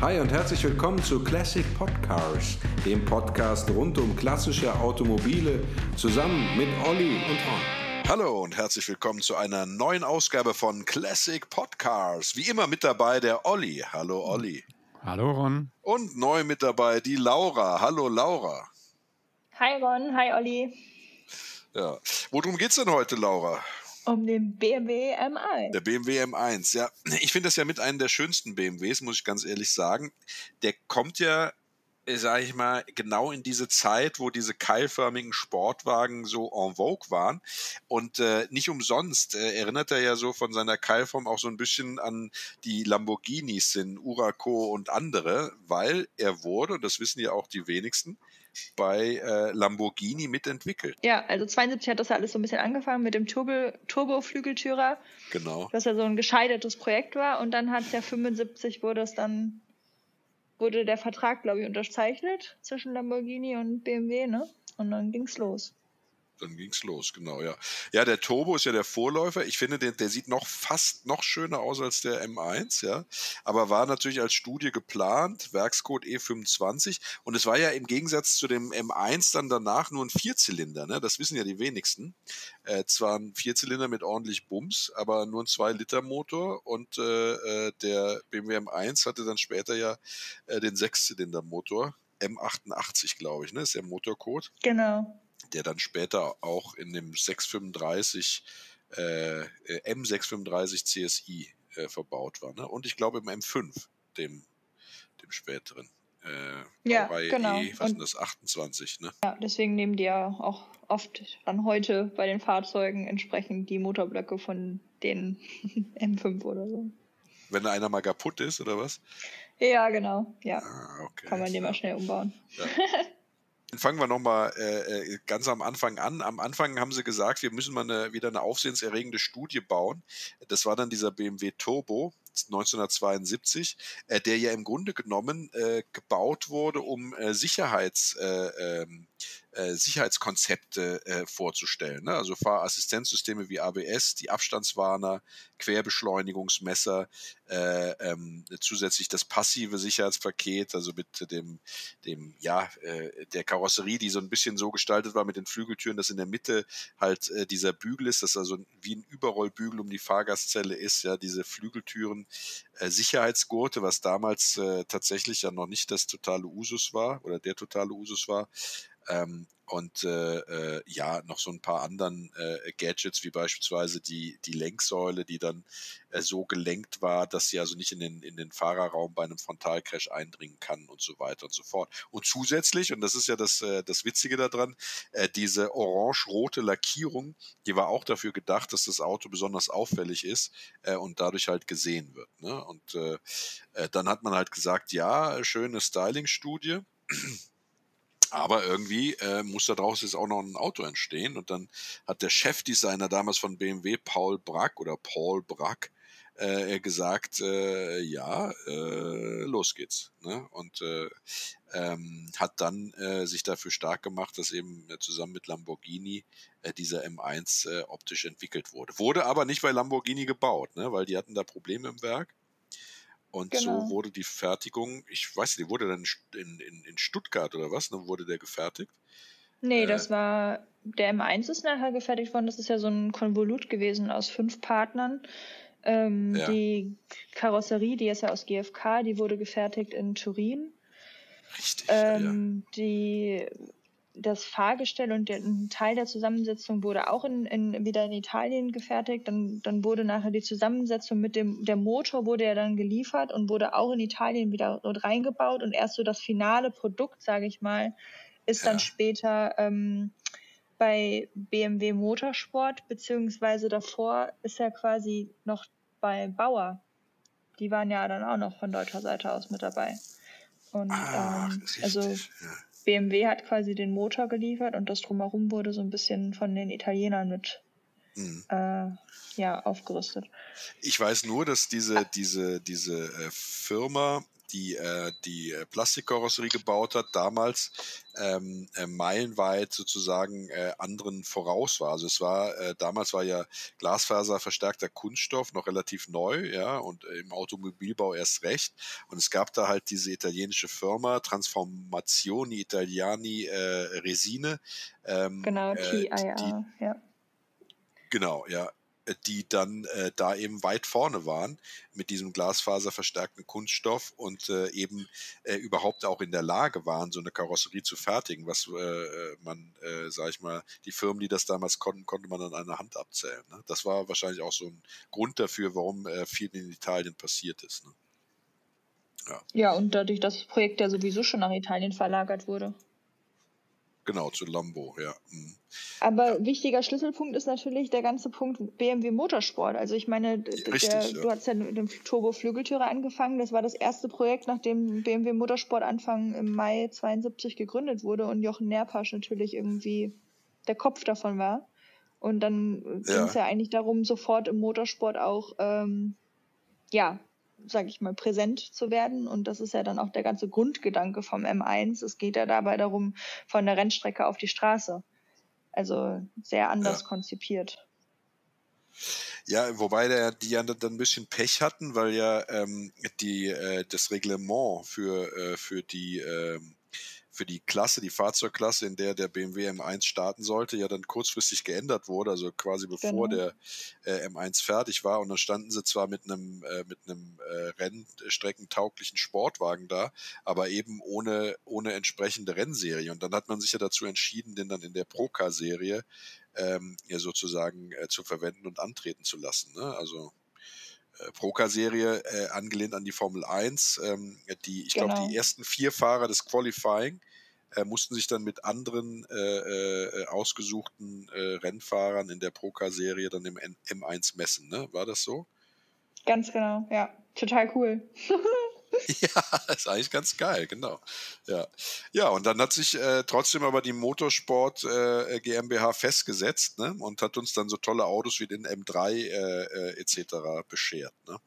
Hi und herzlich willkommen zu Classic Podcars, dem Podcast rund um klassische Automobile, zusammen mit Olli und Ron. Hallo und herzlich willkommen zu einer neuen Ausgabe von Classic Podcars. Wie immer mit dabei der Olli. Hallo Olli. Hallo Ron. Und neu mit dabei die Laura. Hallo Laura. Hi Ron, hi Olli. Ja. Worum geht's denn heute, Laura? Um den BMW M1. Der BMW M1, ja. Ich finde das ja mit einem der schönsten BMWs, muss ich ganz ehrlich sagen. Der kommt ja, äh, sage ich mal, genau in diese Zeit, wo diese keilförmigen Sportwagen so en vogue waren. Und äh, nicht umsonst äh, erinnert er ja so von seiner Keilform auch so ein bisschen an die Lamborghinis in Uraco und andere, weil er wurde, und das wissen ja auch die wenigsten, bei äh, Lamborghini mitentwickelt. Ja, also 72 hat das ja alles so ein bisschen angefangen mit dem Turbo, Turbo-Flügeltürer. Genau. Was ja so ein gescheitertes Projekt war. Und dann hat es ja 75 wurde es dann, wurde der Vertrag, glaube ich, unterzeichnet zwischen Lamborghini und BMW, ne? Und dann ging's los dann ging's los, genau, ja. Ja, der Turbo ist ja der Vorläufer. Ich finde, der, der sieht noch fast noch schöner aus als der M1, ja. Aber war natürlich als Studie geplant, Werkscode E25. Und es war ja im Gegensatz zu dem M1 dann danach nur ein Vierzylinder, ne? Das wissen ja die wenigsten. Äh, zwar ein Vierzylinder mit ordentlich Bums, aber nur ein 2-Liter-Motor. Und äh, äh der BMW M1 hatte dann später ja äh, den Sechszylinder-Motor. M88, glaube ich, ne? Ist der Motorcode. Genau der dann später auch in dem 635 äh, M635 CSI äh, verbaut war. Ne? Und ich glaube im M5, dem, dem späteren. Äh, ja, genau. E, was sind das, 28, ne? Ja, deswegen nehmen die ja auch oft dann heute bei den Fahrzeugen entsprechend die Motorblöcke von den M5 oder so. Wenn einer mal kaputt ist, oder was? Ja, genau. Ja. Ah, okay. Kann man den mal schnell umbauen. Ja. fangen wir nochmal äh, äh, ganz am Anfang an. Am Anfang haben sie gesagt, wir müssen mal eine, wieder eine aufsehenserregende Studie bauen. Das war dann dieser BMW Turbo 1972, äh, der ja im Grunde genommen äh, gebaut wurde, um äh, Sicherheits, äh, Sicherheitskonzepte äh, vorzustellen. Ne? Also Fahrassistenzsysteme wie ABS, die Abstandswarner, Querbeschleunigungsmesser, äh, ähm, zusätzlich das passive Sicherheitspaket, also mit dem, dem ja, äh, der Karosserie, die so ein bisschen so gestaltet war mit den Flügeltüren, dass in der Mitte halt äh, dieser Bügel ist, das also wie ein Überrollbügel um die Fahrgastzelle ist, ja, diese Flügeltüren, äh, Sicherheitsgurte, was damals äh, tatsächlich ja noch nicht das totale Usus war oder der totale Usus war, ähm, und äh, äh, ja, noch so ein paar anderen äh, Gadgets, wie beispielsweise die, die Lenksäule, die dann äh, so gelenkt war, dass sie also nicht in den, in den Fahrerraum bei einem Frontalcrash eindringen kann und so weiter und so fort. Und zusätzlich, und das ist ja das, äh, das Witzige daran, äh, diese orange-rote Lackierung, die war auch dafür gedacht, dass das Auto besonders auffällig ist und dadurch halt gesehen wird. Ne? Und dann hat man halt gesagt, ja, schöne Styling-Studie. Aber irgendwie äh, muss daraus jetzt auch noch ein Auto entstehen. Und dann hat der Chefdesigner damals von BMW, Paul Brack oder Paul Brack, äh, gesagt, äh, ja, äh, los geht's. Ne? Und äh, ähm, hat dann äh, sich dafür stark gemacht, dass eben äh, zusammen mit Lamborghini dieser M1 äh, optisch entwickelt wurde. Wurde aber nicht bei Lamborghini gebaut, ne? weil die hatten da Probleme im Werk. Und genau. so wurde die Fertigung, ich weiß nicht, die wurde dann in, in, in Stuttgart oder was, dann wurde der gefertigt? Nee, äh, das war, der M1 ist nachher gefertigt worden, das ist ja so ein Konvolut gewesen aus fünf Partnern. Ähm, ja. Die Karosserie, die ist ja aus GFK, die wurde gefertigt in Turin. Richtig. Ähm, ja. Die das Fahrgestell und der, ein Teil der Zusammensetzung wurde auch in, in, wieder in Italien gefertigt. Dann, dann wurde nachher die Zusammensetzung mit dem, der Motor wurde ja dann geliefert und wurde auch in Italien wieder reingebaut. Und erst so das finale Produkt, sage ich mal, ist ja. dann später ähm, bei BMW Motorsport, beziehungsweise davor ist er quasi noch bei Bauer. Die waren ja dann auch noch von deutscher Seite aus mit dabei. Und Ach, ähm, also ja. BMW hat quasi den Motor geliefert und das drumherum wurde so ein bisschen von den Italienern mit mhm. äh, ja, aufgerüstet. Ich weiß nur, dass diese, diese, diese äh, Firma die äh, die äh, Plastikkarosserie gebaut hat, damals ähm, äh, meilenweit sozusagen äh, anderen voraus war. Also es war, äh, damals war ja Glasfaser verstärkter Kunststoff noch relativ neu, ja, und äh, im Automobilbau erst recht. Und es gab da halt diese italienische Firma Transformazioni Italiani äh, Resine. Ähm, genau, TIA, ja. Genau, ja die dann äh, da eben weit vorne waren mit diesem glasfaserverstärkten Kunststoff und äh, eben äh, überhaupt auch in der Lage waren, so eine Karosserie zu fertigen, was äh, äh, man, äh, sag ich mal, die Firmen, die das damals konnten, konnte man an einer Hand abzählen. Ne? Das war wahrscheinlich auch so ein Grund dafür, warum äh, viel in Italien passiert ist. Ne? Ja. ja, und dadurch, dass das Projekt ja sowieso schon nach Italien verlagert wurde. Genau, zu Lambo, ja. Mhm. Aber ja. wichtiger Schlüsselpunkt ist natürlich der ganze Punkt BMW Motorsport. Also ich meine, Richtig, der, ja. du hast ja mit dem Turbo-Flügeltürer angefangen. Das war das erste Projekt, nachdem BMW Motorsport Anfang im Mai 72 gegründet wurde und Jochen Nerpasch natürlich irgendwie der Kopf davon war. Und dann ja. ging es ja eigentlich darum, sofort im Motorsport auch ähm, ja, sage ich mal, präsent zu werden. Und das ist ja dann auch der ganze Grundgedanke vom M1. Es geht ja dabei darum, von der Rennstrecke auf die Straße. Also sehr anders ja. konzipiert. Ja, wobei der, die ja dann ein bisschen Pech hatten, weil ja ähm, die, äh, das Reglement für, äh, für die ähm, für die Klasse, die Fahrzeugklasse, in der der BMW M1 starten sollte, ja dann kurzfristig geändert wurde, also quasi bevor genau. der äh, M1 fertig war. Und dann standen sie zwar mit einem äh, mit einem äh, rennstreckentauglichen Sportwagen da, aber eben ohne ohne entsprechende Rennserie. Und dann hat man sich ja dazu entschieden, den dann in der Procar-Serie ähm, ja sozusagen äh, zu verwenden und antreten zu lassen. Ne? Also äh, Procar-Serie äh, angelehnt an die Formel 1. Ähm, die, ich genau. glaube, die ersten vier Fahrer des Qualifying äh, mussten sich dann mit anderen äh, äh ausgesuchten äh, Rennfahrern in der Procar-Serie dann im M1 messen. Ne? War das so? Ganz genau, ja. Total cool. Ja, ist eigentlich ganz geil, genau. Ja, ja und dann hat sich äh, trotzdem aber die Motorsport äh, GmbH festgesetzt ne? und hat uns dann so tolle Autos wie den M3 äh, äh etc. beschert, ne?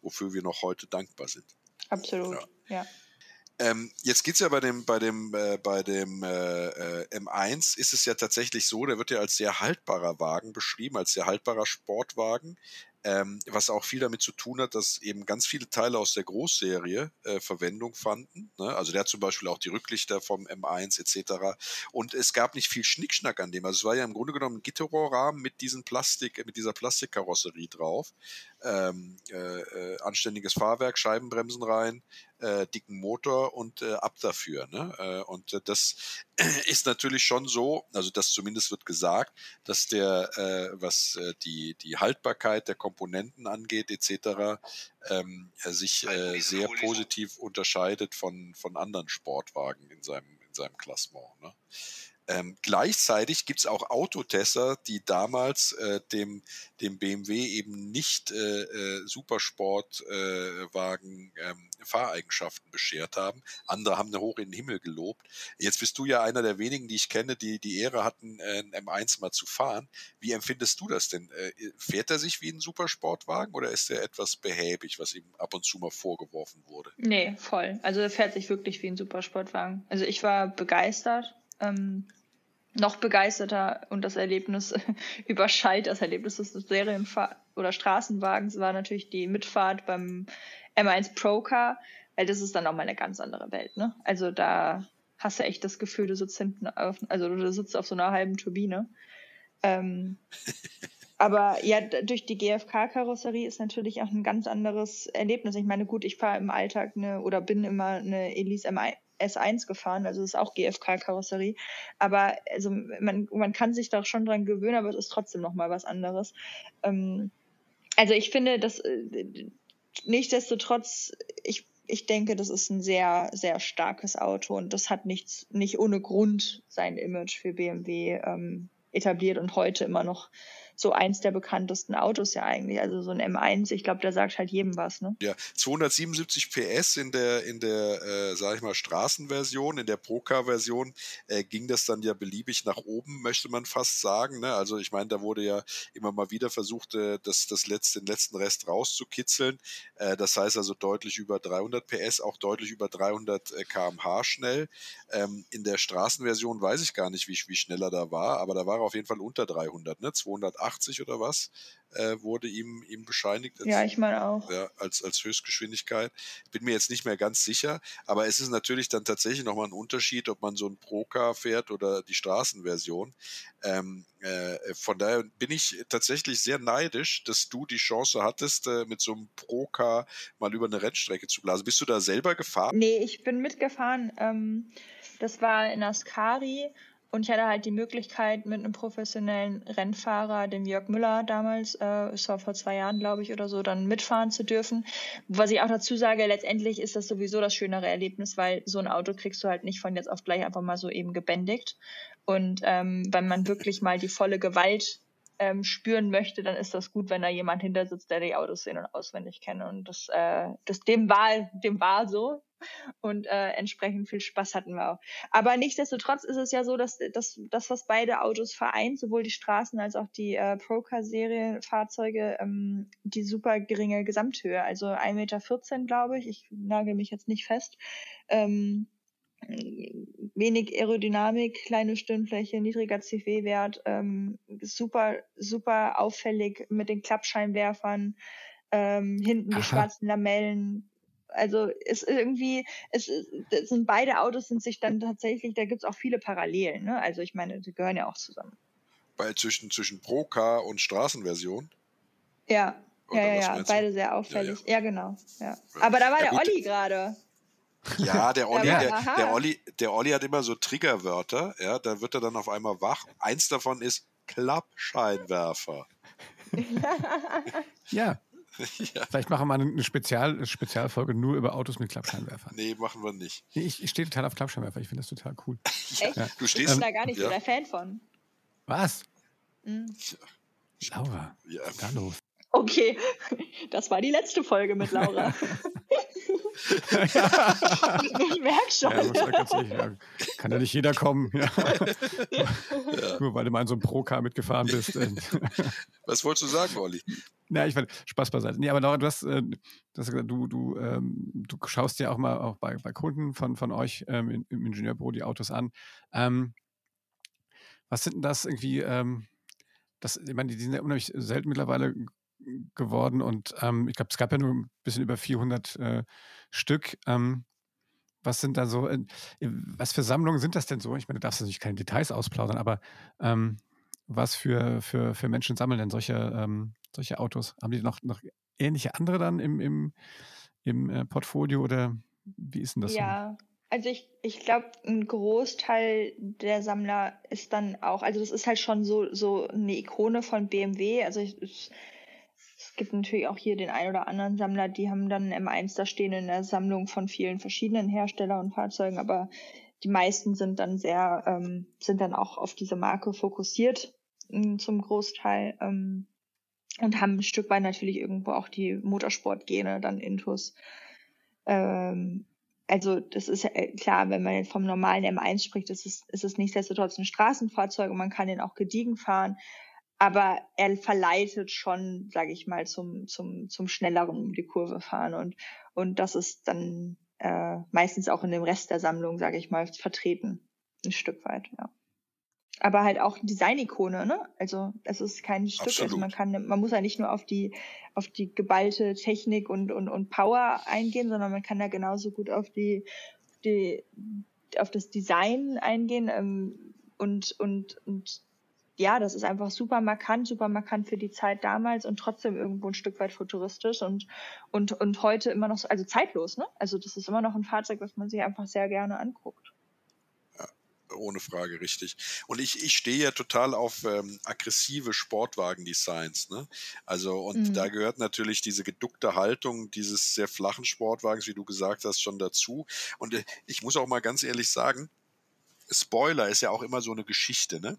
wofür wir noch heute dankbar sind. Absolut, ja. ja. Ähm, jetzt geht es ja bei dem, bei dem, äh, bei dem äh, äh M1 ist es ja tatsächlich so, der wird ja als sehr haltbarer Wagen beschrieben, als sehr haltbarer Sportwagen ähm, was auch viel damit zu tun hat, dass eben ganz viele Teile aus der Großserie äh, Verwendung fanden. Ne? Also der hat zum Beispiel auch die Rücklichter vom M1 etc. Und es gab nicht viel Schnickschnack an dem. Also es war ja im Grunde genommen ein Gitterrohrrahmen mit diesen Plastik, mit dieser Plastikkarosserie drauf. Ähm, äh, äh, anständiges Fahrwerk, Scheibenbremsen rein, äh, dicken Motor und äh, ab dafür. Ne? Äh, und äh, das ist natürlich schon so, also das zumindest wird gesagt, dass der, äh, was äh, die, die Haltbarkeit der Komponenten angeht etc., ähm, sich äh, sehr positiv unterscheidet von, von anderen Sportwagen in seinem, in seinem Klassement. Ne? Ähm, gleichzeitig gibt es auch Autotester, die damals äh, dem, dem BMW eben nicht äh, äh, Supersportwagen äh, ähm, Fahreigenschaften beschert haben. Andere haben hoch in den Himmel gelobt. Jetzt bist du ja einer der wenigen, die ich kenne, die die Ehre hatten, äh, ein M1 mal zu fahren. Wie empfindest du das denn? Äh, fährt er sich wie ein Supersportwagen oder ist er etwas behäbig, was ihm ab und zu mal vorgeworfen wurde? Nee, voll. Also er fährt sich wirklich wie ein Supersportwagen. Also ich war begeistert ähm, noch begeisterter und das Erlebnis überschallt das Erlebnis des Serienfahr oder Straßenwagens war natürlich die Mitfahrt beim M1 Pro Car, weil das ist dann auch mal eine ganz andere Welt, ne? Also da hast du echt das Gefühl, du sitzt hinten auf, also du sitzt auf so einer halben Turbine. Ähm, aber ja, durch die GFK-Karosserie ist natürlich auch ein ganz anderes Erlebnis. Ich meine, gut, ich fahre im Alltag eine oder bin immer eine Elise M1, S1 gefahren, also das ist auch GFK-Karosserie. Aber also man, man kann sich da schon dran gewöhnen, aber es ist trotzdem nochmal was anderes. Ähm, also ich finde, dass äh, nichtsdestotrotz, ich, ich denke, das ist ein sehr, sehr starkes Auto und das hat nichts, nicht ohne Grund sein Image für BMW ähm, etabliert und heute immer noch so eins der bekanntesten Autos ja eigentlich. Also so ein M1, ich glaube, der sagt halt jedem was, ne? Ja, 277 PS in der, in der, äh, sag ich mal, Straßenversion, in der Procar-Version äh, ging das dann ja beliebig nach oben, möchte man fast sagen. Ne? Also ich meine, da wurde ja immer mal wieder versucht, äh, das, das letzte, den letzten Rest rauszukitzeln. Äh, das heißt also deutlich über 300 PS, auch deutlich über 300 äh, kmh schnell. Ähm, in der Straßenversion weiß ich gar nicht, wie, wie schnell er da war, aber da war er auf jeden Fall unter 300, ne? 280 oder was äh, wurde ihm, ihm bescheinigt. Als, ja, ich meine auch. Ja, als, als Höchstgeschwindigkeit. Bin mir jetzt nicht mehr ganz sicher, aber es ist natürlich dann tatsächlich nochmal ein Unterschied, ob man so ein Pro-Car fährt oder die Straßenversion. Ähm, äh, von daher bin ich tatsächlich sehr neidisch, dass du die Chance hattest, äh, mit so einem Pro-Car mal über eine Rennstrecke zu blasen. Bist du da selber gefahren? Nee, ich bin mitgefahren. Ähm, das war in Ascari und ich hatte halt die Möglichkeit, mit einem professionellen Rennfahrer, dem Jörg Müller damals, äh, es war vor zwei Jahren, glaube ich, oder so, dann mitfahren zu dürfen. Was ich auch dazu sage, letztendlich ist das sowieso das schönere Erlebnis, weil so ein Auto kriegst du halt nicht von jetzt auf gleich einfach mal so eben gebändigt. Und ähm, wenn man wirklich mal die volle Gewalt ähm, spüren möchte, dann ist das gut, wenn da jemand hinter sitzt, der die Autos sehen und auswendig kennt. Und das, äh, das dem war, dem war so und äh, entsprechend viel Spaß hatten wir auch. Aber nichtsdestotrotz ist es ja so, dass, dass das, was beide Autos vereint, sowohl die Straßen als auch die äh, Procar-Serie Fahrzeuge, ähm, die super geringe Gesamthöhe, also 1,14 Meter, glaube ich, ich nagel mich jetzt nicht fest, ähm, wenig Aerodynamik, kleine Stirnfläche, niedriger CW-Wert, ähm, super, super auffällig mit den Klappscheinwerfern, ähm, hinten Aha. die schwarzen Lamellen, also es irgendwie, es, es sind beide Autos sind sich dann tatsächlich, da gibt es auch viele Parallelen. Ne? Also ich meine, die gehören ja auch zusammen. Bei zwischen, zwischen Pro-Car und Straßenversion? Ja, Oder ja, ja, ja. beide sehr auffällig. Ja, ja. ja genau. Ja. Aber da war der gut. Olli gerade. Ja, der Olli, der, der, Olli, der Olli hat immer so Triggerwörter, ja, da wird er dann auf einmal wach. Eins davon ist Klappscheinwerfer. ja, ja. Vielleicht machen wir mal eine Spezial, Spezialfolge nur über Autos mit Klappscheinwerfern. Nee, machen wir nicht. Nee, ich, ich stehe total auf Klappscheinwerfer. Ich finde das total cool. Echt? Ja. Du stehst ich bin da gar nicht ja. so der Fan von. Was? Mhm. Laura, ja. da los? Okay, das war die letzte Folge mit Laura. ich merke schon. Ja, kann ja nicht jeder kommen. Ja. Nur weil du mal in so einem Pro-Car mitgefahren bist. Was wolltest du sagen, Olli? Ja, ich fand Spaß beiseite. Nee, aber Laura, du hast, äh, du, hast gesagt, du, du, ähm, du schaust ja auch mal auch bei, bei Kunden von, von euch ähm, im Ingenieurbüro die Autos an. Ähm, was sind denn das irgendwie, ähm, das, ich meine, die sind ja unheimlich selten mittlerweile geworden und ähm, ich glaube, es gab ja nur ein bisschen über 400 äh, Stück. Ähm, was sind da so, äh, was für Sammlungen sind das denn so? Ich meine, du darfst natürlich keine Details ausplaudern, aber ähm, was für, für, für Menschen sammeln denn solche, ähm, solche Autos? Haben die noch, noch ähnliche andere dann im, im, im äh, Portfolio oder wie ist denn das? Ja, so? also ich, ich glaube, ein Großteil der Sammler ist dann auch, also das ist halt schon so, so eine Ikone von BMW. Also ich, ich es gibt natürlich auch hier den ein oder anderen Sammler, die haben dann M1 da stehen in der Sammlung von vielen verschiedenen Herstellern und Fahrzeugen, aber die meisten sind dann sehr, ähm, sind dann auch auf diese Marke fokussiert ähm, zum Großteil ähm, und haben ein Stück weit natürlich irgendwo auch die Motorsportgene dann intus. Ähm, also das ist äh, klar, wenn man vom normalen M1 spricht, ist es, ist es nichtsdestotrotz ein Straßenfahrzeug und man kann den auch gediegen fahren aber er verleitet schon, sage ich mal, zum, zum, zum schnelleren um die Kurve fahren und, und das ist dann äh, meistens auch in dem Rest der Sammlung, sage ich mal, vertreten, ein Stück weit, ja. Aber halt auch Design-Ikone, ne? Also es ist kein Stück, also man kann, man muss ja nicht nur auf die, auf die geballte Technik und, und, und Power eingehen, sondern man kann da genauso gut auf die, die auf das Design eingehen ähm, und, und, und ja, das ist einfach super markant, super markant für die Zeit damals und trotzdem irgendwo ein Stück weit futuristisch und, und, und heute immer noch, so, also zeitlos, ne? Also das ist immer noch ein Fahrzeug, was man sich einfach sehr gerne anguckt. Ja, ohne Frage, richtig. Und ich, ich stehe ja total auf ähm, aggressive Sportwagen-Designs, ne? Also, und mhm. da gehört natürlich diese geduckte Haltung dieses sehr flachen Sportwagens, wie du gesagt hast, schon dazu. Und äh, ich muss auch mal ganz ehrlich sagen, Spoiler ist ja auch immer so eine Geschichte, ne?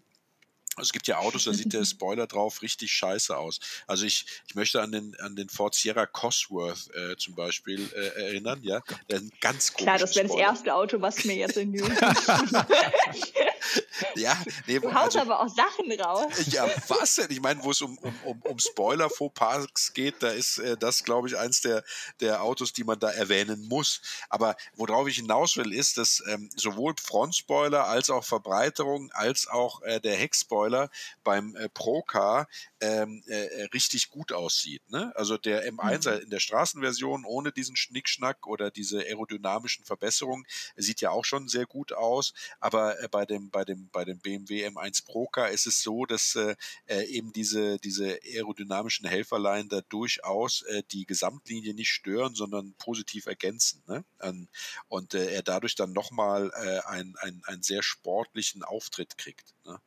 Es gibt ja Autos, da sieht der Spoiler drauf richtig scheiße aus. Also ich, ich möchte an den, an den Ford Sierra Cosworth äh, zum Beispiel äh, erinnern, ja. Der ganz Klar, das wäre das erste Auto, was mir jetzt in die Ja, nee, Du haust also, aber auch Sachen raus. Ja, was denn? Ich meine, wo es um, um, um, um Spoiler-Fauxpas geht, da ist äh, das, glaube ich, eins der, der Autos, die man da erwähnen muss. Aber worauf ich hinaus will, ist, dass ähm, sowohl Frontspoiler als auch Verbreiterung als auch äh, der Heckspoiler beim äh, Procar ähm, äh, äh, richtig gut aussieht. Ne? Also der M1 mhm. in der Straßenversion ohne diesen Schnickschnack oder diese aerodynamischen Verbesserungen sieht ja auch schon sehr gut aus. Aber äh, bei dem bei dem bei dem BMW M1 Procar ist es so, dass äh, äh, eben diese diese aerodynamischen Helferlein da durchaus äh, die Gesamtlinie nicht stören, sondern positiv ergänzen. Ne? Ähm, und äh, er dadurch dann nochmal äh, einen, einen, einen sehr sportlichen Auftritt kriegt. Ne?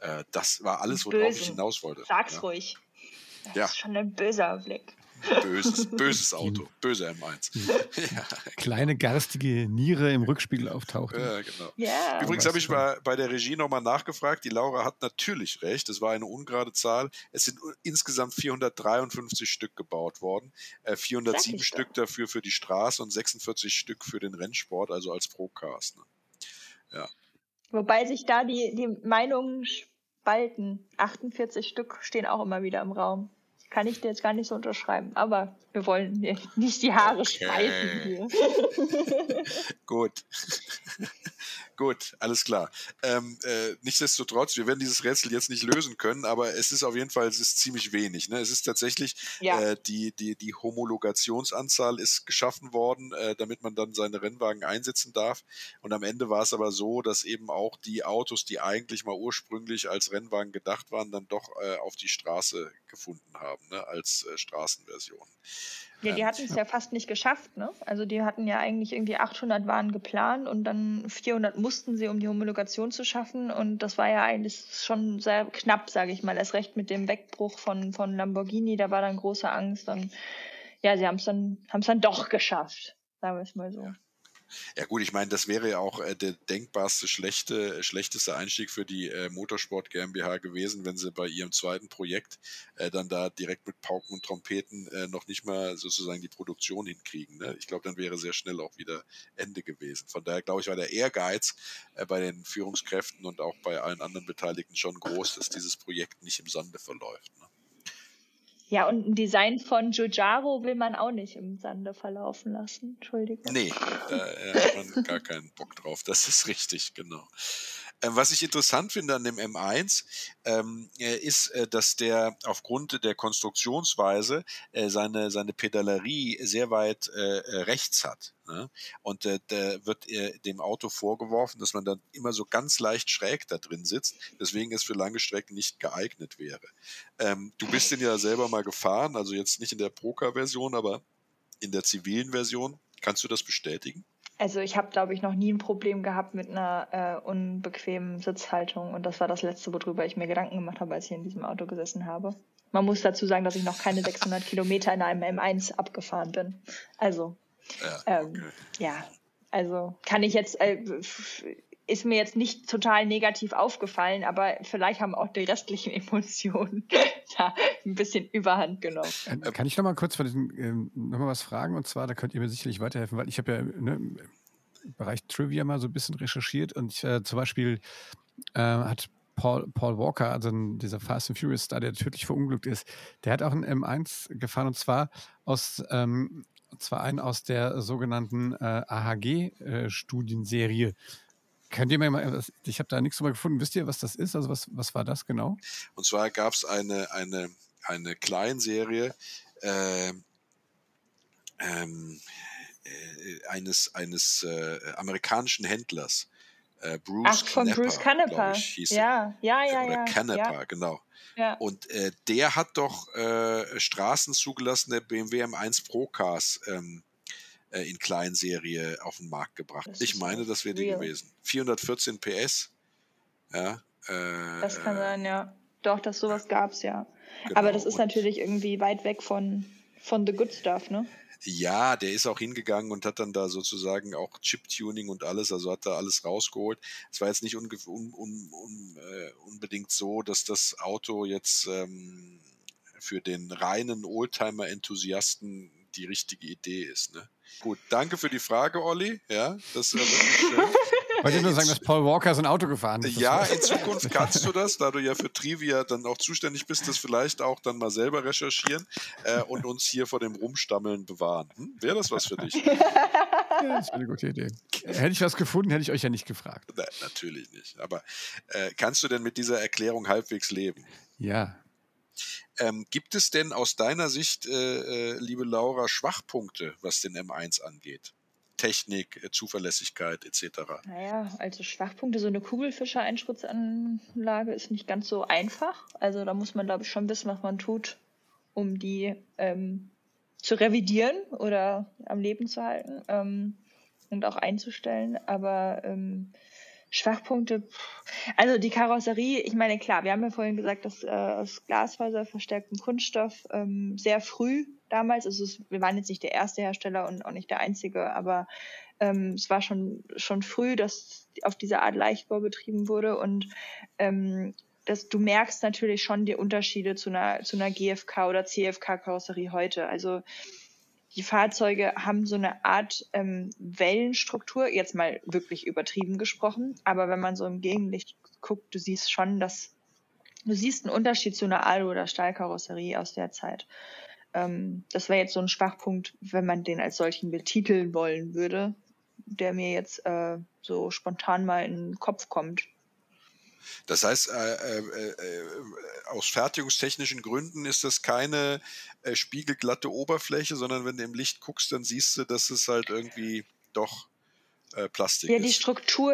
Äh, das war alles, worauf Bösen. ich hinaus wollte. Sag's ja. ruhig. Das ja. ist schon ein böser Blick. Böses, böses Auto, böse M1. ja. Kleine garstige Niere im Rückspiegel auftaucht. Ja, genau. Yeah. Übrigens habe ich bei, bei der Regie nochmal nachgefragt. Die Laura hat natürlich recht. Es war eine ungerade Zahl. Es sind insgesamt 453 Stück gebaut worden. Äh, 407 Stück dafür für die Straße und 46 Stück für den Rennsport, also als Procast. Ne? Ja. Wobei sich da die, die Meinungen spalten. 48 Stück stehen auch immer wieder im Raum. Kann ich dir jetzt gar nicht so unterschreiben, aber wir wollen nicht die Haare okay. spalten hier. Gut. Gut, alles klar. Ähm, äh, nichtsdestotrotz, wir werden dieses Rätsel jetzt nicht lösen können, aber es ist auf jeden Fall, es ist ziemlich wenig. Ne? Es ist tatsächlich, ja. äh, die, die, die Homologationsanzahl ist geschaffen worden, äh, damit man dann seine Rennwagen einsetzen darf. Und am Ende war es aber so, dass eben auch die Autos, die eigentlich mal ursprünglich als Rennwagen gedacht waren, dann doch äh, auf die Straße gefunden haben, ne? als äh, Straßenversion. Ja, die hatten es ja fast nicht geschafft, ne? Also die hatten ja eigentlich irgendwie 800 waren geplant und dann 400 mussten sie, um die Homologation zu schaffen und das war ja eigentlich schon sehr knapp, sage ich mal. Erst recht mit dem Wegbruch von, von Lamborghini, da war dann große Angst und ja, sie haben es dann, haben's dann doch geschafft, sagen wir es mal so. Ja gut, ich meine, das wäre ja auch äh, der denkbarste schlechte, schlechteste Einstieg für die äh, Motorsport GmbH gewesen, wenn sie bei ihrem zweiten Projekt äh, dann da direkt mit Pauken und Trompeten äh, noch nicht mal sozusagen die Produktion hinkriegen. Ne? Ich glaube, dann wäre sehr schnell auch wieder Ende gewesen. Von daher glaube ich, war der Ehrgeiz äh, bei den Führungskräften und auch bei allen anderen Beteiligten schon groß, dass dieses Projekt nicht im Sande verläuft. Ne? Ja, und ein Design von Giugiaro will man auch nicht im Sande verlaufen lassen. Entschuldigung. Nee, da hat man gar keinen Bock drauf. Das ist richtig, genau. Ähm, was ich interessant finde an dem M1, ähm, äh, ist, äh, dass der aufgrund der Konstruktionsweise äh, seine, seine Pedalerie sehr weit äh, äh rechts hat. Ne? Und äh, da wird dem Auto vorgeworfen, dass man dann immer so ganz leicht schräg da drin sitzt, deswegen es für lange Strecken nicht geeignet wäre. Ähm, du bist den ja selber mal gefahren, also jetzt nicht in der Proca-Version, aber in der zivilen Version. Kannst du das bestätigen? Also ich habe, glaube ich, noch nie ein Problem gehabt mit einer äh, unbequemen Sitzhaltung und das war das Letzte, worüber ich mir Gedanken gemacht habe, als ich in diesem Auto gesessen habe. Man muss dazu sagen, dass ich noch keine 600 Kilometer in einem M1 abgefahren bin. Also, ja, ähm, okay. ja also kann ich jetzt, äh, ist mir jetzt nicht total negativ aufgefallen, aber vielleicht haben auch die restlichen Emotionen da ein bisschen Überhand genommen. Äh, kann ich noch mal kurz von diesen, ähm, noch mal was fragen? Und zwar, da könnt ihr mir sicherlich weiterhelfen, weil ich habe ja ne, im Bereich Trivia mal so ein bisschen recherchiert und ich, äh, zum Beispiel äh, hat Paul, Paul Walker, also dieser Fast and Furious Star, der tödlich verunglückt ist, der hat auch ein M1 gefahren und zwar aus ähm, und zwar einen aus der sogenannten äh, AHG-Studienserie. Äh, Könnt ihr mir mal, ich habe da nichts drüber gefunden. Wisst ihr, was das ist? Also was, was war das genau? Und zwar gab es eine, eine, eine Kleinserie äh, ähm, äh, eines, eines äh, amerikanischen Händlers. Äh, Bruce Ach, von Canepa, Bruce Canepa. Ich, ja, ja, ja, Oder ja. Canepa, ja. genau. Ja. Und äh, der hat doch äh, Straßen zugelassene BMW M1 Pro Cars ähm, äh, in Kleinserie auf den Markt gebracht. Das ich meine, das wäre die gewesen. 414 PS. Ja, äh, das kann sein, ja. Doch, das sowas gab es ja. Genau. Aber das ist natürlich irgendwie weit weg von, von The Good Stuff, ne? Ja, der ist auch hingegangen und hat dann da sozusagen auch Chip-Tuning und alles, also hat da alles rausgeholt. Es war jetzt nicht un, un, un, äh, unbedingt so, dass das Auto jetzt ähm, für den reinen Oldtimer-Enthusiasten die richtige Idee ist. Ne? Gut, danke für die Frage, Olli. Ja, das war wirklich schön. Wollte ich nur sagen, dass Paul Walker so ein Auto gefahren ist. Ja, in Zukunft kannst du das, da du ja für Trivia dann auch zuständig bist, das vielleicht auch dann mal selber recherchieren äh, und uns hier vor dem Rumstammeln bewahren. Hm? Wäre das was für dich? Ja, das wäre eine gute Idee. Hätte ich was gefunden, hätte ich euch ja nicht gefragt. Nein, natürlich nicht. Aber äh, kannst du denn mit dieser Erklärung halbwegs leben? Ja. Ähm, gibt es denn aus deiner Sicht, äh, äh liebe Laura, Schwachpunkte, was den M1 angeht? Technik, äh, Zuverlässigkeit etc. Naja, also Schwachpunkte, so eine Kugelfischer-Einspritzanlage ist nicht ganz so einfach. Also da muss man, glaube ich, schon wissen, was man tut, um die ähm, zu revidieren oder am Leben zu halten ähm, und auch einzustellen. Aber ähm, Schwachpunkte, also die Karosserie, ich meine, klar, wir haben ja vorhin gesagt, dass äh, aus Glasfaser verstärktem Kunststoff ähm, sehr früh damals, also es, wir waren jetzt nicht der erste Hersteller und auch nicht der einzige, aber ähm, es war schon, schon früh, dass auf diese Art Leichtbau betrieben wurde und ähm, dass du merkst natürlich schon die Unterschiede zu einer, zu einer GFK oder CFK-Karosserie heute. Also die Fahrzeuge haben so eine Art ähm, Wellenstruktur, jetzt mal wirklich übertrieben gesprochen, aber wenn man so im Gegenlicht guckt, du siehst schon, dass du siehst einen Unterschied zu einer Alu- oder Stahlkarosserie aus der Zeit. Ähm, das wäre jetzt so ein Schwachpunkt, wenn man den als solchen betiteln wollen würde, der mir jetzt äh, so spontan mal in den Kopf kommt. Das heißt, äh, äh, äh, aus fertigungstechnischen Gründen ist das keine äh, spiegelglatte Oberfläche, sondern wenn du im Licht guckst, dann siehst du, dass es halt irgendwie doch äh, Plastik ja, ist. Ja, die Struktur,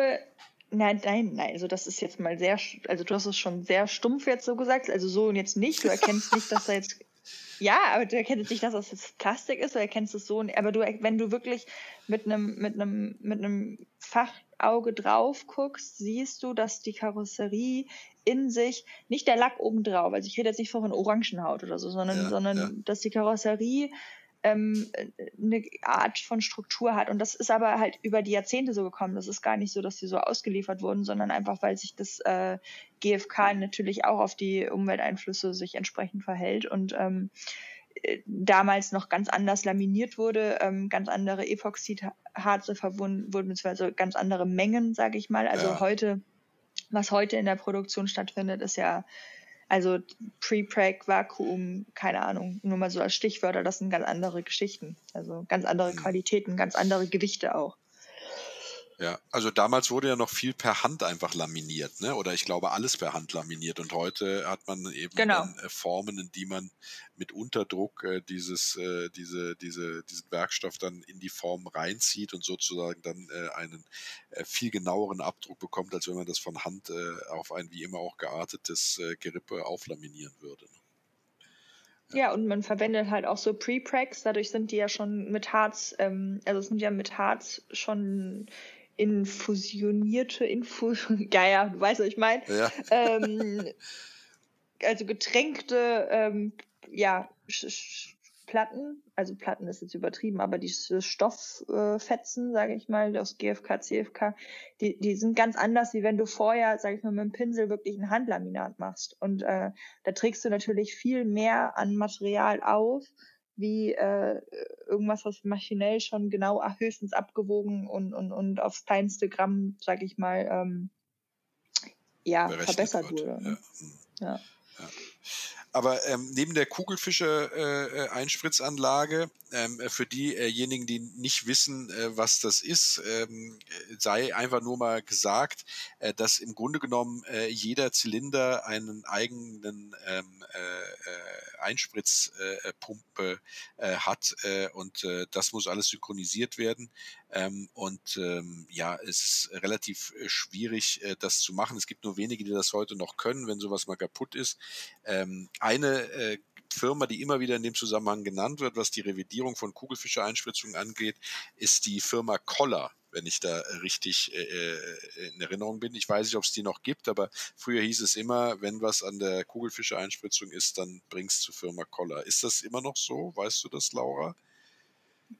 nein, nein, nein, also das ist jetzt mal sehr, also du hast es schon sehr stumpf jetzt so gesagt, also so und jetzt nicht, du erkennst nicht, dass da jetzt ja, aber du erkennst nicht, dass das jetzt Plastik ist, du erkennst es so, aber du, wenn du wirklich mit einem, mit einem, mit einem Fachauge drauf guckst, siehst du, dass die Karosserie in sich, nicht der Lack oben drauf, also ich rede jetzt nicht von Orangenhaut oder so, sondern, ja, sondern ja. dass die Karosserie ähm, eine Art von Struktur hat. Und das ist aber halt über die Jahrzehnte so gekommen. Das ist gar nicht so, dass die so ausgeliefert wurden, sondern einfach, weil sich das äh, GfK natürlich auch auf die Umwelteinflüsse sich entsprechend verhält und ähm, äh, damals noch ganz anders laminiert wurde, ähm, ganz andere Epoxidharze verbunden wurden, beziehungsweise ganz andere Mengen, sage ich mal. Also ja. heute, was heute in der Produktion stattfindet, ist ja also Pre-Preg, Vakuum, keine Ahnung, nur mal so als Stichwörter, das sind ganz andere Geschichten. Also ganz andere mhm. Qualitäten, ganz andere Gewichte auch. Ja, also damals wurde ja noch viel per Hand einfach laminiert, ne? Oder ich glaube alles per Hand laminiert. Und heute hat man eben genau. dann, äh, Formen, in die man mit Unterdruck äh, dieses, äh, diese, diese, diesen Werkstoff dann in die Form reinzieht und sozusagen dann äh, einen äh, viel genaueren Abdruck bekommt, als wenn man das von Hand auf ein wie immer auch geartetes Gerippe auflaminieren würde. Ne? Ja, und man verwendet halt auch so Pre-Prags, dadurch sind die ja schon mit Harz, ähm, also sind ja mit Harz schon infusionierte, Infus ja, ja, du weißt, was ich meine. Ja. Ähm, also getränkte, ähm, ja, Platten, also Platten ist jetzt übertrieben, aber diese Stofffetzen, äh, sage ich mal, aus GFK, CFK, die, die sind ganz anders, wie wenn du vorher, sage ich mal, mit dem Pinsel wirklich ein Handlaminat machst. Und äh, da trägst du natürlich viel mehr an Material auf, wie äh, irgendwas, was maschinell schon genau höchstens abgewogen und, und, und aufs kleinste Gramm, sag ich mal, ähm, ja, verbessert wird. wurde. Ne? Ja. ja. ja. Aber ähm, neben der Kugelfischer-Einspritzanlage, äh, ähm, für diejenigen, die nicht wissen, äh, was das ist, ähm, sei einfach nur mal gesagt, äh, dass im Grunde genommen äh, jeder Zylinder einen eigenen ähm, äh, äh, Einspritzpumpe hat und das muss alles synchronisiert werden. Ähm, und ähm, ja, es ist relativ äh, schwierig, äh, das zu machen. Es gibt nur wenige, die das heute noch können, wenn sowas mal kaputt ist. Ähm, eine äh, Firma, die immer wieder in dem Zusammenhang genannt wird, was die Revidierung von Kugelfischer-Einspritzungen angeht, ist die Firma Koller. wenn ich da richtig äh, äh, in Erinnerung bin. Ich weiß nicht, ob es die noch gibt, aber früher hieß es immer, wenn was an der Kugelfische-Einspritzung ist, dann bring's zur Firma Koller. Ist das immer noch so? Weißt du das, Laura?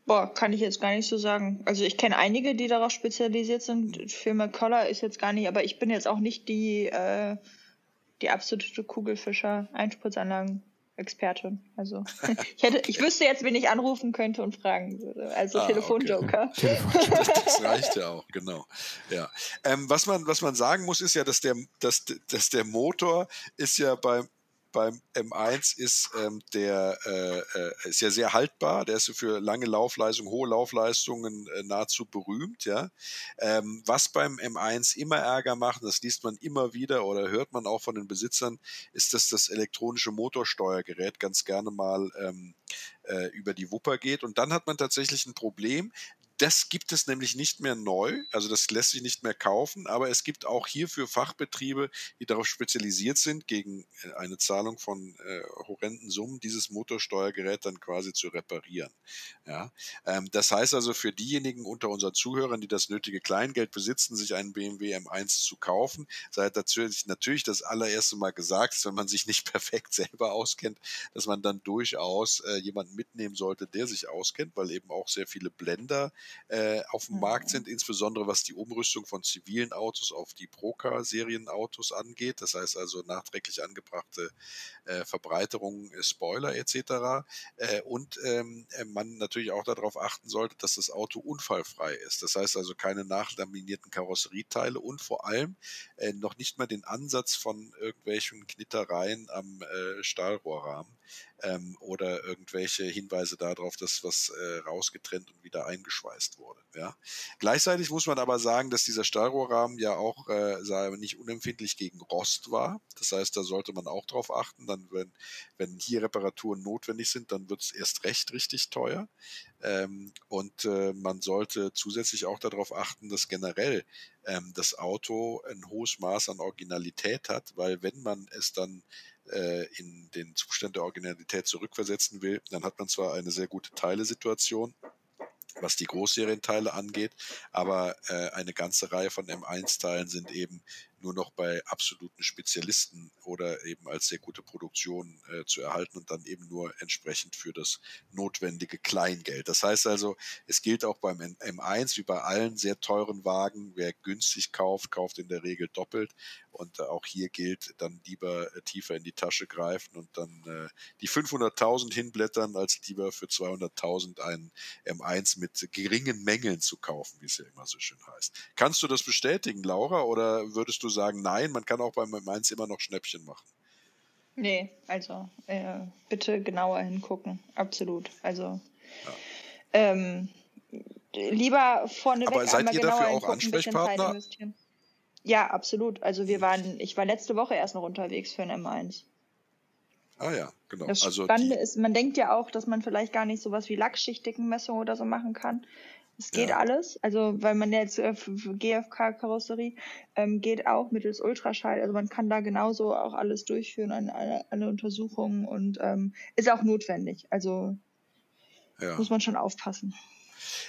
Boah, kann ich jetzt gar nicht so sagen. Also ich kenne einige, die darauf spezialisiert sind. Firma Koller ist jetzt gar nicht, aber ich bin jetzt auch nicht die, äh, die absolute Kugelfischer-Einspritzanlagen Expertin. Also ich hätte, ich wüsste jetzt, wen ich anrufen könnte und fragen würde. Also ah, Telefonjoker. Okay. das reicht ja auch, genau. Ja. Ähm, was man, was man sagen muss, ist ja, dass der, dass, dass der Motor ist ja beim beim M1 ist ähm, der äh, äh, ist ja sehr haltbar, der ist für lange Laufleistungen, hohe Laufleistungen äh, nahezu berühmt. Ja? Ähm, was beim M1 immer Ärger macht, das liest man immer wieder oder hört man auch von den Besitzern, ist, dass das elektronische Motorsteuergerät ganz gerne mal ähm, äh, über die Wupper geht. Und dann hat man tatsächlich ein Problem. Das gibt es nämlich nicht mehr neu, also das lässt sich nicht mehr kaufen, aber es gibt auch hierfür Fachbetriebe, die darauf spezialisiert sind, gegen äh, eine Zahlung von äh, horrenden Summen dieses Motorsteuergerät dann quasi zu reparieren. Ja? Ähm, das heißt also für diejenigen unter unseren Zuhörern, die das nötige Kleingeld besitzen, sich einen BMW M1 zu kaufen, sei natürlich, natürlich das allererste Mal gesagt, wenn man sich nicht perfekt selber auskennt, dass man dann durchaus äh, jemanden mitnehmen sollte, der sich auskennt, weil eben auch sehr viele Blender äh, auf dem mhm. Markt sind, insbesondere was die Umrüstung von zivilen Autos auf die Procar-Serienautos angeht. Das heißt also nachträglich angebrachte äh, Verbreiterungen, äh, Spoiler etc. Äh, und ähm, äh, man natürlich auch darauf achten sollte, dass das Auto unfallfrei ist. Das heißt also keine nachlaminierten Karosserieteile und vor allem äh, noch nicht mal den Ansatz von irgendwelchen Knittereien am äh, Stahlrohrrahmen ähm, oder irgendwelche Hinweise darauf, dass was äh, rausgetrennt und wieder eingeschweißt wurde. Ja. Gleichzeitig muss man aber sagen, dass dieser Stahlrohrrahmen ja auch äh, nicht unempfindlich gegen Rost war. Das heißt, da sollte man auch drauf achten. Dann, wenn, wenn hier Reparaturen notwendig sind, dann wird es erst recht richtig teuer. Ähm, und äh, man sollte zusätzlich auch darauf achten, dass generell ähm, das Auto ein hohes Maß an Originalität hat, weil wenn man es dann äh, in den Zustand der Originalität zurückversetzen will, dann hat man zwar eine sehr gute Teilesituation, was die Großserienteile angeht, aber äh, eine ganze Reihe von M1-Teilen sind eben nur noch bei absoluten Spezialisten oder eben als sehr gute Produktion äh, zu erhalten und dann eben nur entsprechend für das notwendige Kleingeld. Das heißt also, es gilt auch beim M1 wie bei allen sehr teuren Wagen, wer günstig kauft, kauft in der Regel doppelt und äh, auch hier gilt dann lieber äh, tiefer in die Tasche greifen und dann äh, die 500.000 hinblättern, als lieber für 200.000 einen M1 mit geringen Mängeln zu kaufen, wie es ja immer so schön heißt. Kannst du das bestätigen, Laura, oder würdest du sagen, nein, man kann auch beim M1 immer noch Schnäppchen machen? Nee, also äh, bitte genauer hingucken, absolut. Also ja. ähm, lieber vorneweg Aber seid ihr dafür auch Ansprechpartner? Ja, absolut. Also wir waren, ich war letzte Woche erst noch unterwegs für ein M1. Ah ja, genau. Das also Spannende ist, man denkt ja auch, dass man vielleicht gar nicht sowas wie Lackschichtigen-Messungen oder so machen kann. Es geht ja. alles, also weil man jetzt äh, GFK-Karosserie ähm, geht auch mittels Ultraschall, also man kann da genauso auch alles durchführen, eine, eine, eine Untersuchung und ähm, ist auch notwendig. Also ja. muss man schon aufpassen.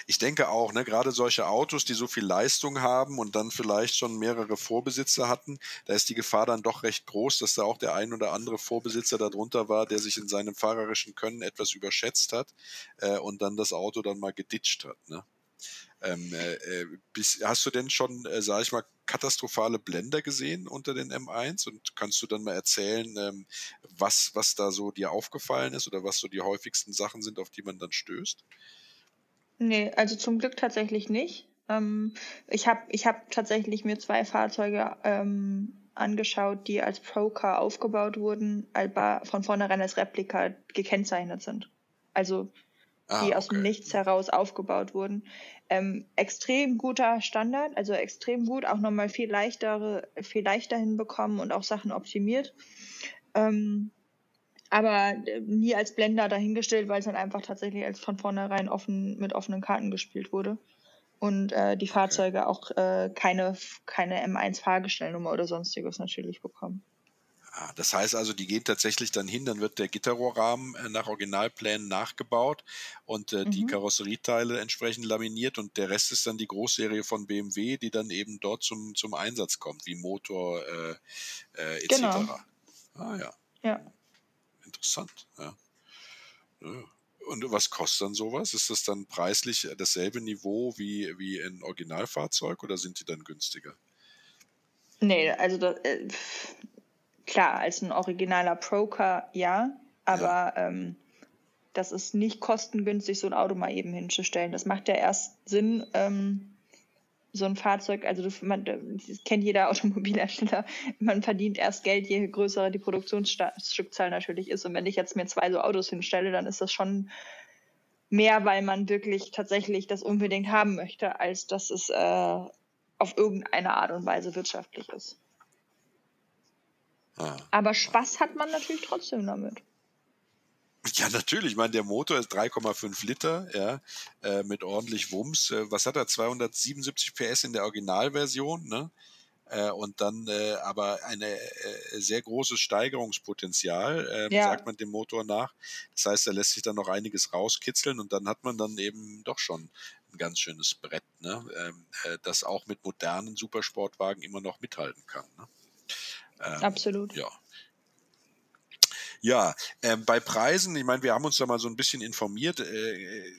Ich denke auch, ne, gerade solche Autos, die so viel Leistung haben und dann vielleicht schon mehrere Vorbesitzer hatten, da ist die Gefahr dann doch recht groß, dass da auch der ein oder andere Vorbesitzer darunter war, der sich in seinem fahrerischen Können etwas überschätzt hat äh, und dann das Auto dann mal geditscht hat. Ne? Ähm, äh, äh bis, hast du denn schon, äh, sag ich mal, katastrophale Blender gesehen unter den M1 und kannst du dann mal erzählen, ähm, was, was da so dir aufgefallen ist oder was so die häufigsten Sachen sind, auf die man dann stößt? Nee, also zum Glück tatsächlich nicht. Ähm, ich habe ich hab tatsächlich mir zwei Fahrzeuge ähm, angeschaut, die als Procar aufgebaut wurden, aber von vornherein als Replika gekennzeichnet sind. Also ah, die okay. aus dem Nichts heraus aufgebaut wurden. Ähm, extrem guter Standard, also extrem gut, auch nochmal viel leichtere, viel leichter hinbekommen und auch Sachen optimiert. Ähm, aber äh, nie als Blender dahingestellt, weil es dann einfach tatsächlich als von vornherein offen mit offenen Karten gespielt wurde. Und äh, die Fahrzeuge auch äh, keine, keine M1-Fahrgestellnummer oder sonstiges natürlich bekommen. Ah, das heißt also, die gehen tatsächlich dann hin, dann wird der Gitterrohrrahmen äh, nach Originalplänen nachgebaut und äh, die Mhm. Karosserieteile entsprechend laminiert und der Rest ist dann die Großserie von BMW, die dann eben dort zum, zum Einsatz kommt, wie Motor äh, äh, etc. Genau. Ah ja, Ja. interessant. Ja. Ja. Und was kostet dann sowas? Ist das dann preislich dasselbe Niveau wie, wie ein Originalfahrzeug oder sind die dann günstiger? Nee, also das, äh, klar, als ein originaler Procar ja, aber ähm, das ist nicht kostengünstig, so ein Auto mal eben hinzustellen. Das macht ja erst Sinn, ähm, so ein Fahrzeug, also man, das kennt jeder Automobilhersteller, man verdient erst Geld, je größer die Produktionsstückzahl natürlich ist. Und wenn ich jetzt mir zwei so Autos hinstelle, dann ist das schon mehr, weil man wirklich tatsächlich das unbedingt haben möchte, als dass es äh, auf irgendeine Art und Weise wirtschaftlich ist. Ah. Aber Spaß hat man natürlich trotzdem damit. Ja, natürlich. Ich meine, der Motor ist 3,5 Liter, ja, äh, mit ordentlich Wumms. Äh, was hat er? 277 PS in der Originalversion, ne? Äh, und dann äh, aber ein äh, sehr großes Steigerungspotenzial, Ja. sagt man dem Motor nach. Das heißt, da lässt sich dann noch einiges rauskitzeln und dann hat man dann eben doch schon ein ganz schönes Brett, ne? ähm, äh, das auch mit modernen Supersportwagen immer noch mithalten kann. Ne? Ähm, Absolut. ja. Ja, ähm, bei Preisen, ich meine, wir haben uns da mal so ein bisschen informiert. Äh,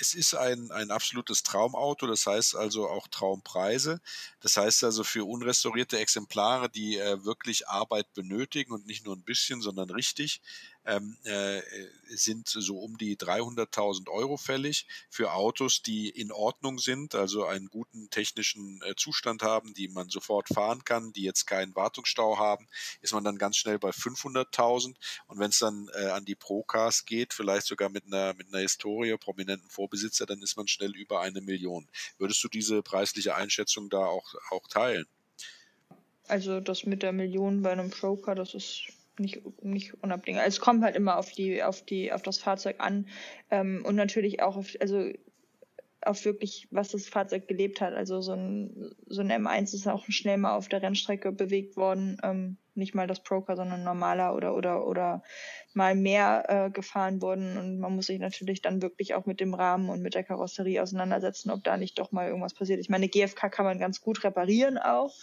es ist ein, ein absolutes Traumauto, das heißt also auch Traumpreise. Das heißt also für unrestaurierte Exemplare, die äh, wirklich Arbeit benötigen und nicht nur ein bisschen, sondern richtig, ähm, äh, sind so um die 300.000 Euro fällig. Für Autos, die in Ordnung sind, also einen guten technischen äh, Zustand haben, die man sofort fahren kann, die jetzt keinen Wartungsstau haben, ist man dann ganz schnell bei 500.000. Und wenn es dann äh, an die Procars geht, vielleicht sogar mit einer, mit einer Historie, prominenten Vorbesitzer, dann ist man schnell über eine Million. Würdest du diese preisliche Einschätzung da auch, auch teilen? Also das mit der Million bei einem Broker, das ist nicht, nicht unabdingbar. Also es kommt halt immer auf die, auf die, auf das Fahrzeug an ähm, und natürlich auch auf, also auf wirklich, was das Fahrzeug gelebt hat. Also so ein, so ein M1 ist auch schnell mal auf der Rennstrecke bewegt worden. Ähm, nicht mal das Proker, sondern normaler oder oder oder mal mehr äh, gefahren worden. Und man muss sich natürlich dann wirklich auch mit dem Rahmen und mit der Karosserie auseinandersetzen, ob da nicht doch mal irgendwas passiert. Ich meine, GFK kann man ganz gut reparieren auch.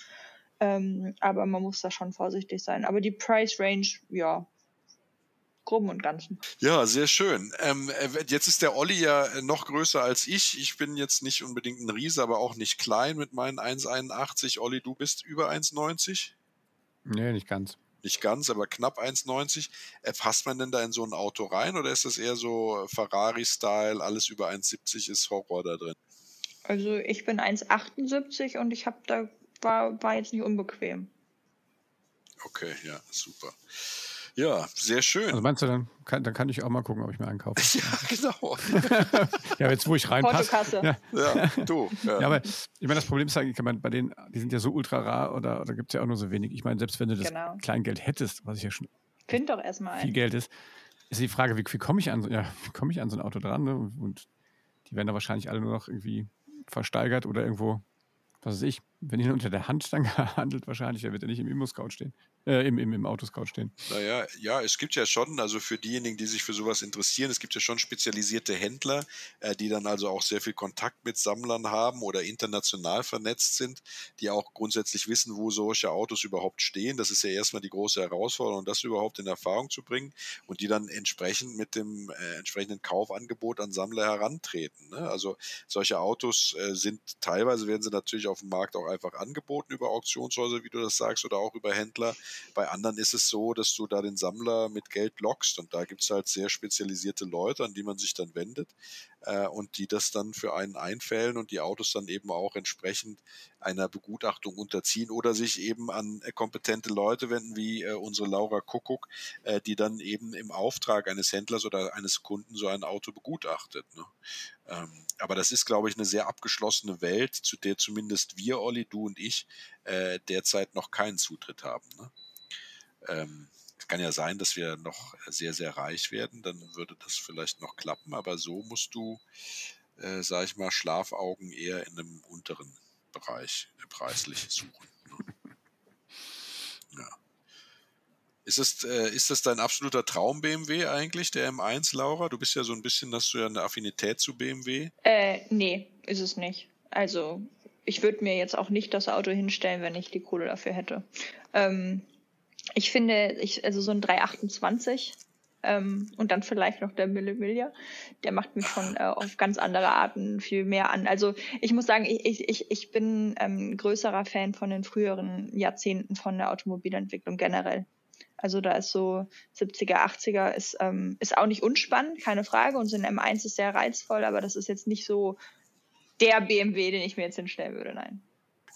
Ähm, aber man muss da schon vorsichtig sein. Aber die Price Range, ja, groben und ganzen. Ja, sehr schön. Ähm, äh, jetzt ist der Olli ja äh, noch größer als ich. Ich bin jetzt nicht unbedingt ein Riese, aber auch nicht klein mit meinen 1,81. Olli, du bist über 1,90? Nee, nicht ganz. Nicht ganz, aber knapp 1,90. Äh, passt man denn da in so ein Auto rein oder ist das eher so Ferrari-Style, alles über 1,70 ist Horror da drin? Also ich bin 1,78 und ich habe da war, war jetzt nicht unbequem. Okay, ja, super. Ja, sehr schön. Also meinst du, dann kann, dann kann ich auch mal gucken, ob ich mir einen kaufe. ja, genau. ja, jetzt wo ich reinpasse. Portokasse. Ja, Ja, du. Ja. ja, aber ich meine, das Problem ist ja, ich meine, bei denen, die sind ja so ultra rar oder, oder gibt es ja auch nur so wenig. Ich meine, selbst wenn du das Genau. Kleingeld hättest, was ich ja schon Find doch erstmal viel. Geld ist, ist die Frage, wie, wie komme ich an so, ja, wie komme ich an so ein Auto dran? Ne? Und, und die werden da wahrscheinlich alle nur noch irgendwie versteigert oder irgendwo, was weiß ich, wenn ihn unter der Hand dann gehandelt, wahrscheinlich, der wird ja nicht im Immo-Scout stehen, äh, im, im, im Autoscout stehen. Naja, ja, es gibt ja schon, also für diejenigen, die sich für sowas interessieren, es gibt ja schon spezialisierte Händler, äh, die dann also auch sehr viel Kontakt mit Sammlern haben oder international vernetzt sind, die auch grundsätzlich wissen, wo solche Autos überhaupt stehen. Das ist ja erstmal die große Herausforderung, das überhaupt in Erfahrung zu bringen und die dann entsprechend mit dem äh, entsprechenden Kaufangebot an Sammler herantreten. Ne? Also solche Autos äh, sind teilweise werden sie natürlich auf dem Markt auch einfach angeboten über Auktionshäuser, wie du das sagst, oder auch über Händler. Bei anderen ist es so, dass du da den Sammler mit Geld lockst und da gibt es halt sehr spezialisierte Leute, an die man sich dann wendet äh, und die das dann für einen einfällen und die Autos dann eben auch entsprechend einer Begutachtung unterziehen oder sich eben an äh, kompetente Leute wenden, wie äh, unsere Laura Kuckuck, äh, die dann eben im Auftrag eines Händlers oder eines Kunden so ein Auto begutachtet. Ne? Ähm, aber das ist, glaube ich, eine sehr abgeschlossene Welt, zu der zumindest wir, Olli, du und ich, äh, derzeit noch keinen Zutritt haben. Ne? Ähm, kann ja sein, dass wir noch sehr, sehr reich werden, dann würde das vielleicht noch klappen, aber so musst du, äh, sag ich mal, Schlafaugen eher in einem unteren Bereich äh, preislich suchen. Ne? Ja. Ist das, äh, ist das dein absoluter Traum-BMW eigentlich, der M1, Laura? Du bist ja so ein bisschen, hast du ja eine Affinität zu BMW. Äh, nee, ist es nicht. Also, ich würde mir jetzt auch nicht das Auto hinstellen, wenn ich die Kohle dafür hätte. Ähm, ich finde, ich, also so ein 328 ähm, und dann vielleicht noch der Millimilia, der macht mich schon äh, auf ganz andere Arten viel mehr an. Also ich muss sagen, ich, ich, ich bin ähm, größerer Fan von den früheren Jahrzehnten von der Automobilentwicklung generell. Also da ist so 70er, 80er ist, ähm, ist auch nicht unspannend, keine Frage. Und so ein M1 ist sehr reizvoll, aber das ist jetzt nicht so der BMW, den ich mir jetzt hinstellen würde, nein.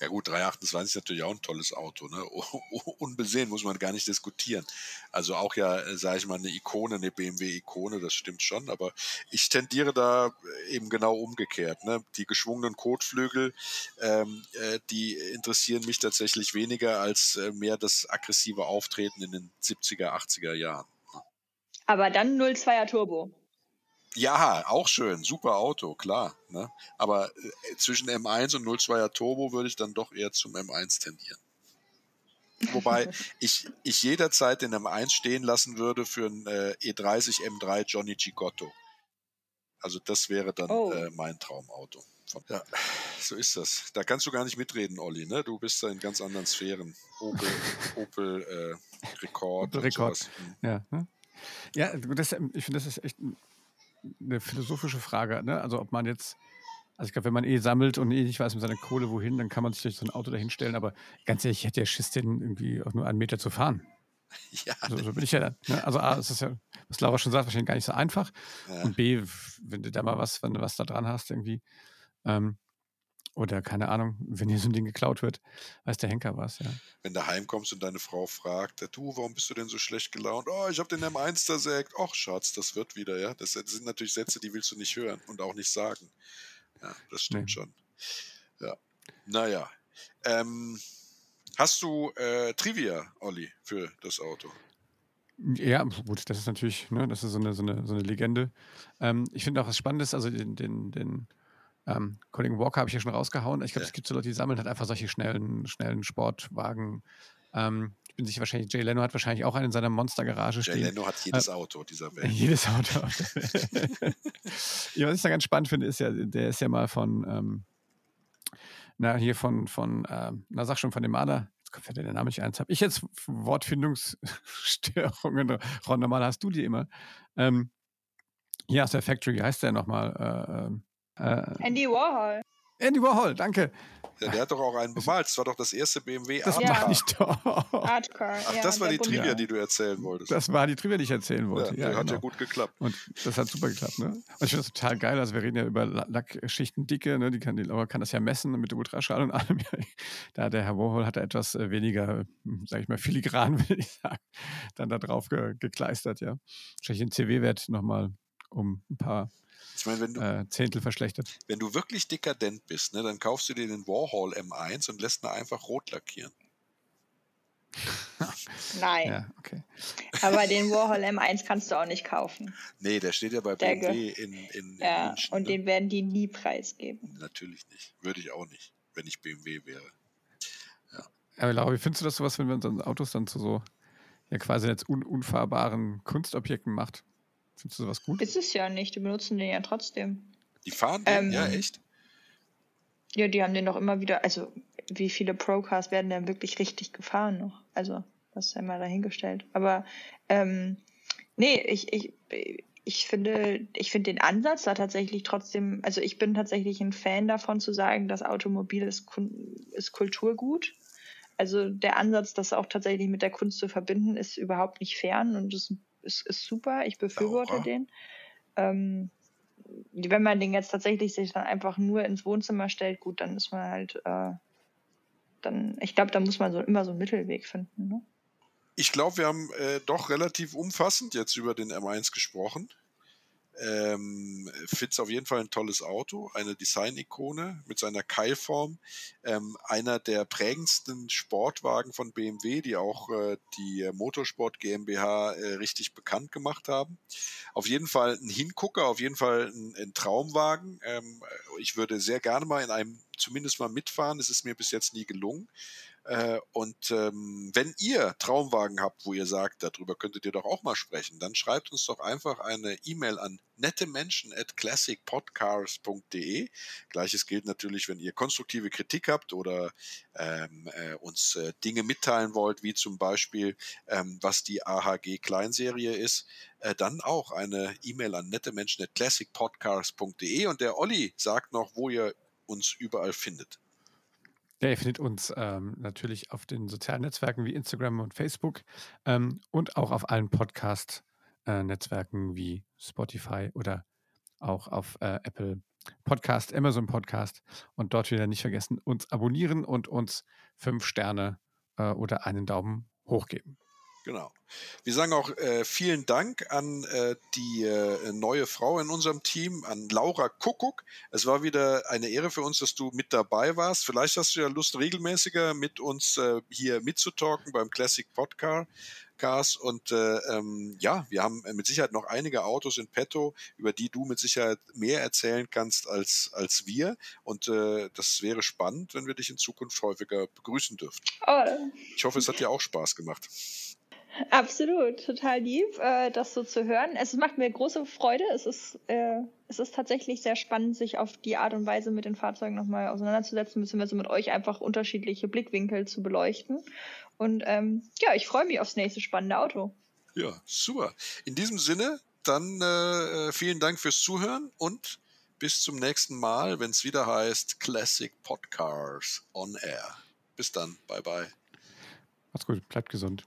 Ja gut, 328 ist natürlich auch ein tolles Auto. Ne? Unbesehen muss man gar nicht diskutieren. Also auch ja, äh, sage ich mal, eine Ikone, eine BMW-Ikone, das stimmt schon. Aber ich tendiere da eben genau umgekehrt. Ne? Die geschwungenen Kotflügel, ähm, äh, die interessieren mich tatsächlich weniger als äh, mehr das aggressive Auftreten in den 70er, 80er Jahren. Ne? Aber dann 02er Turbo. Ja, auch schön, super Auto, klar. Ne? Aber äh, zwischen M1 und 02er Turbo würde ich dann doch eher zum M1 tendieren. Wobei ich, ich jederzeit den M1 stehen lassen würde für einen äh, E30 M3 Johnny Gigotto. Also das wäre dann oh. äh, mein Traumauto. Von, ja, so ist das. Da kannst du gar nicht mitreden, Olli. Ne? Du bist da in ganz anderen Sphären. Opel, Opel äh, Rekord. Opel Rekord. Hm. Ja, ne? ja das, ich finde, das ist echt ein eine philosophische Frage. Ne? Also ob man jetzt, also ich glaube, wenn man eh sammelt und eh nicht weiß mit seiner Kohle wohin, dann kann man sich durch so ein Auto dahinstellen. Aber ganz ehrlich, ich hätte ja Schiss, den irgendwie auch nur einen Meter zu fahren. Ja. So, so bin ich ja dann. Ne? Also A, es ist ja, was Laura schon sagt, wahrscheinlich gar nicht so einfach. Ja. Und B, wenn du da mal was, wenn du was da dran hast, irgendwie, ähm, oder keine Ahnung, wenn hier so ein Ding geklaut wird, weiß der Henker was, ja. Wenn du heimkommst und deine Frau fragt, du, warum bist du denn so schlecht gelaunt? Oh, ich habe den M1 zersägt. Och, Schatz, das wird wieder, ja. Das sind natürlich Sätze, die willst du nicht hören und auch nicht sagen. Ja, das stimmt nee. schon. Ja. Naja. Ähm, hast du äh, Trivia, Olli, für das Auto? Ja, gut, das ist natürlich, ne, das ist so eine, so eine, so eine Legende. Ähm, ich finde auch was Spannendes, also den, den, den ähm, Kollegen Walker habe ich ja schon rausgehauen. Ich glaube, ja. es gibt so Leute, die sammeln halt einfach solche schnellen, schnellen Sportwagen. Ähm, ich bin sicher, wahrscheinlich, Jay Leno hat wahrscheinlich auch einen in seiner Monstergarage stehen. Jay Leno hat jedes äh, Auto dieser Welt. Jedes Auto. ja, was ich da ganz spannend finde, ist ja, der ist ja mal von, ähm, na, hier von, von ähm, na, sag schon, von dem Maler, jetzt kommt der Name nicht eins, habe ich jetzt Wortfindungsstörungen, Ron, normal hast du die immer. Ähm, hier aus der Factory, wie heißt der nochmal? Äh, ähm, äh, Andy Warhol. Andy Warhol, danke. Ja, der hat doch auch einen bemalt. Das war doch das erste BMW Das Artcar. ich doch. Artcar. Ach, das war die Trivia, ja. die du erzählen wolltest. Das war die Trivia, die ich erzählen wollte. Ja, ja hat genau. ja gut geklappt. Und das hat super geklappt, ne? Und ich finde das total geil. Also wir reden ja über Lackschichtendicke, ne? Die kann, die Laura kann das ja messen mit der Ultraschall und allem. Da der Herr Warhol hat etwas äh, weniger, sage ich mal, filigran, will ich sagen, dann da drauf ge gekleistert, ja. Wahrscheinlich den CW-Wert nochmal um ein paar ich meine, wenn du, äh, Zehntel verschlechtert. Wenn du wirklich dekadent bist, ne, dann kaufst du dir den Warhol M1 und lässt ihn einfach rot lackieren. Nein. Ja, okay. Aber den Warhol M1 kannst du auch nicht kaufen. Nee, der steht ja bei der BMW in, in, in ja, München. Und ne? den werden die nie preisgeben. Natürlich nicht. Würde ich auch nicht, wenn ich BMW wäre. Ja. Aber Laura, wie findest du das sowas, wenn man so Autos dann zu so ja quasi jetzt un unfahrbaren Kunstobjekten macht? Findest du sowas gut? Ist es ja nicht, die benutzen den ja trotzdem. Die fahren den? Ähm, ja, echt? Ja, die haben den doch immer wieder, also wie viele Procars werden denn wirklich richtig gefahren noch? Also, das ist ja mal dahingestellt. Aber ähm, nee, ich, ich, ich finde, ich finde den Ansatz da tatsächlich trotzdem, also ich bin tatsächlich ein Fan davon zu sagen, das Automobil ist, ist Kulturgut. Also der Ansatz, das auch tatsächlich mit der Kunst zu verbinden, ist überhaupt nicht fern und ist ist, ist super, ich befürworte Laura. den. Ähm, wenn man den jetzt tatsächlich sich dann einfach nur ins Wohnzimmer stellt, gut, dann ist man halt, äh, dann, ich glaube, da muss man so immer so einen Mittelweg finden. Ne? Ich glaube, wir haben äh, doch relativ umfassend jetzt über den M1 gesprochen. Ähm, Fitz auf jeden Fall ein tolles Auto, eine Design-Ikone mit seiner Keilform, ähm, einer der prägendsten Sportwagen von BMW, die auch äh, die Motorsport GmbH äh, richtig bekannt gemacht haben. Auf jeden Fall ein Hingucker, auf jeden Fall ein, ein Traumwagen. Ähm, ich würde sehr gerne mal in einem zumindest mal mitfahren. Es ist mir bis jetzt nie gelungen. Äh, und ähm, wenn ihr Traumwagen habt, wo ihr sagt, darüber könntet ihr doch auch mal sprechen, dann schreibt uns doch einfach eine E-Mail an nettemenschen at classicpodcars.de. Gleiches gilt natürlich, wenn ihr konstruktive Kritik habt oder ähm, äh, uns äh, Dinge mitteilen wollt, wie zum Beispiel, ähm, was die AHG Kleinserie ist, äh, dann auch eine E-Mail an nettemenschen at classicpodcars.de. Und der Olli sagt noch, wo ihr uns überall findet. Ja, ihr findet uns ähm, natürlich auf den sozialen Netzwerken wie Instagram und Facebook ähm, und auch auf allen Podcast-Netzwerken äh, wie Spotify oder auch auf äh, Apple Podcast, Amazon Podcast. Und dort wieder nicht vergessen, uns abonnieren und uns fünf Sterne äh, oder einen Daumen hoch geben. Genau. Wir sagen auch äh, vielen Dank an äh, die äh, neue Frau in unserem Team, an Laura Kuckuck. Es war wieder eine Ehre für uns, dass du mit dabei warst. Vielleicht hast du ja Lust, regelmäßiger mit uns äh, hier mitzutalken beim Classic Podcast. Und äh, ähm, ja, wir haben mit Sicherheit noch einige Autos in petto, über die du mit Sicherheit mehr erzählen kannst als, als wir und äh, das wäre spannend, wenn wir dich in Zukunft häufiger begrüßen dürften. Oh. Ich hoffe, es hat dir auch Spaß gemacht. Absolut, total lieb, äh, das so zu hören. Es macht mir große Freude. Es ist, äh, es ist tatsächlich sehr spannend, sich auf die Art und Weise mit den Fahrzeugen nochmal auseinanderzusetzen, beziehungsweise mit euch einfach unterschiedliche Blickwinkel zu beleuchten. Und ähm, ja, ich freue mich aufs nächste spannende Auto. Ja, super. In diesem Sinne, dann äh, vielen Dank fürs Zuhören und bis zum nächsten Mal, wenn es wieder heißt Classic Podcars on Air. Bis dann, bye bye. Macht's gut, bleibt gesund.